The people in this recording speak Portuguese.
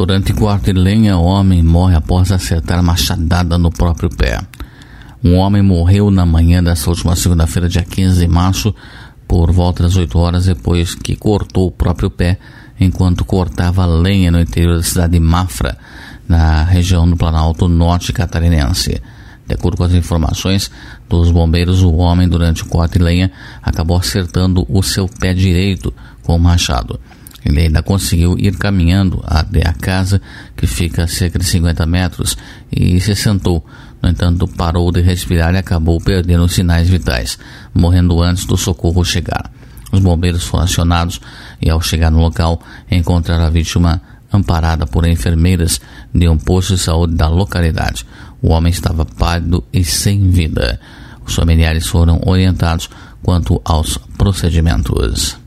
Durante corte de lenha, homem morre após acertar machadada no próprio pé. Um homem morreu na manhã dessa última segunda-feira, dia 15 de março, por volta das 8 horas depois que cortou o próprio pé enquanto cortava lenha no interior da cidade de Mafra, na região do Planalto Norte catarinense. De acordo com as informações dos bombeiros, o homem, durante o corte de lenha, acabou acertando o seu pé direito com o machado. Ele ainda conseguiu ir caminhando até a casa, que fica a cerca de 50 metros, e se sentou. No entanto, parou de respirar e acabou perdendo os sinais vitais, morrendo antes do socorro chegar. Os bombeiros foram acionados e, ao chegar no local, encontraram a vítima amparada por enfermeiras de um posto de saúde da localidade. O homem estava pálido e sem vida. Os familiares foram orientados quanto aos procedimentos.